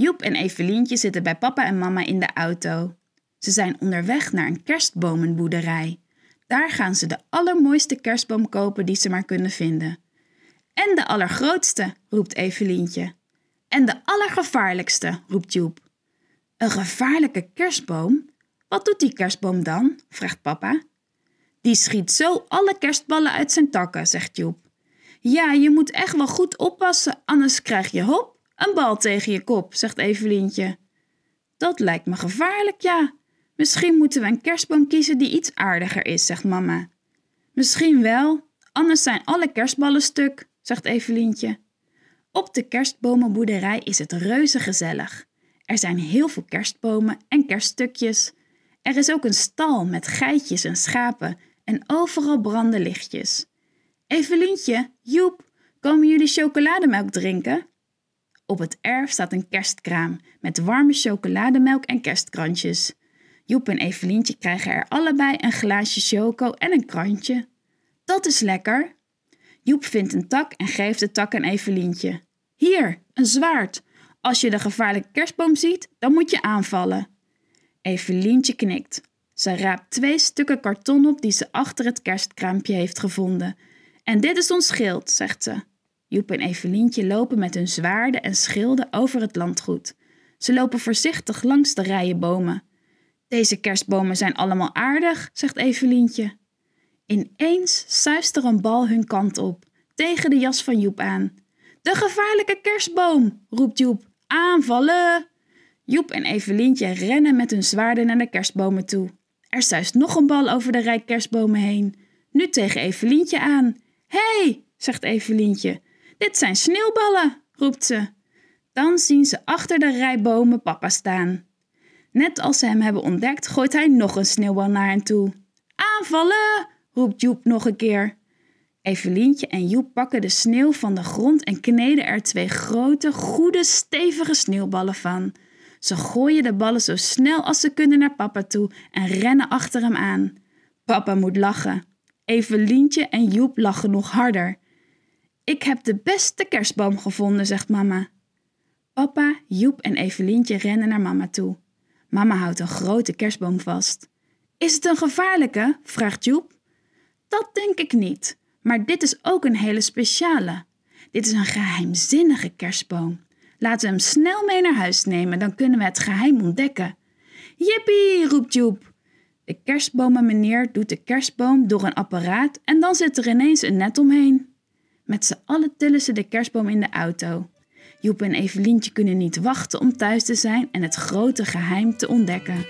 Joep en Evelientje zitten bij papa en mama in de auto. Ze zijn onderweg naar een kerstbomenboerderij. Daar gaan ze de allermooiste kerstboom kopen die ze maar kunnen vinden. En de allergrootste, roept Evelientje. En de allergevaarlijkste, roept Joep. Een gevaarlijke kerstboom? Wat doet die kerstboom dan? vraagt papa. Die schiet zo alle kerstballen uit zijn takken, zegt Joep. Ja, je moet echt wel goed oppassen, anders krijg je hop, een bal tegen je kop, zegt Evelientje. Dat lijkt me gevaarlijk, ja. Misschien moeten we een kerstboom kiezen die iets aardiger is, zegt mama. Misschien wel, anders zijn alle kerstballen stuk, zegt Evelientje. Op de kerstbomenboerderij is het reuze gezellig. Er zijn heel veel kerstbomen en kerststukjes. Er is ook een stal met geitjes en schapen en overal branden lichtjes. Evelientje, Joep, komen jullie chocolademelk drinken? Op het erf staat een kerstkraam met warme chocolademelk en kerstkrantjes. Joep en Evelientje krijgen er allebei een glaasje choco en een krantje. Dat is lekker. Joep vindt een tak en geeft de tak aan Evelientje. Hier, een zwaard. Als je de gevaarlijke kerstboom ziet, dan moet je aanvallen. Evelientje knikt. Ze raapt twee stukken karton op die ze achter het kerstkraampje heeft gevonden. En dit is ons schild, zegt ze. Joep en Evelientje lopen met hun zwaarden en schilden over het landgoed. Ze lopen voorzichtig langs de rijen bomen. Deze kerstbomen zijn allemaal aardig, zegt Evelientje. Ineens suist er een bal hun kant op, tegen de jas van Joep aan. De gevaarlijke kerstboom, roept Joep. Aanvallen! Joep en Evelientje rennen met hun zwaarden naar de kerstbomen toe. Er suist nog een bal over de rij kerstbomen heen. Nu tegen Evelientje aan. Hé, hey, zegt Evelientje. Dit zijn sneeuwballen, roept ze. Dan zien ze achter de rij bomen papa staan. Net als ze hem hebben ontdekt, gooit hij nog een sneeuwbal naar hen toe. Aanvallen, roept Joep nog een keer. Evelientje en Joep pakken de sneeuw van de grond en kneden er twee grote, goede, stevige sneeuwballen van. Ze gooien de ballen zo snel als ze kunnen naar papa toe en rennen achter hem aan. Papa moet lachen. Evelientje en Joep lachen nog harder. Ik heb de beste kerstboom gevonden, zegt mama. Papa, Joep en Evelientje rennen naar mama toe. Mama houdt een grote kerstboom vast. Is het een gevaarlijke? vraagt Joep. Dat denk ik niet, maar dit is ook een hele speciale. Dit is een geheimzinnige kerstboom. Laten we hem snel mee naar huis nemen, dan kunnen we het geheim ontdekken. Jippie, roept Joep. De kerstbomenmeneer doet de kerstboom door een apparaat en dan zit er ineens een net omheen. Met z'n allen tillen ze de kerstboom in de auto. Joep en Evelientje kunnen niet wachten om thuis te zijn en het grote geheim te ontdekken.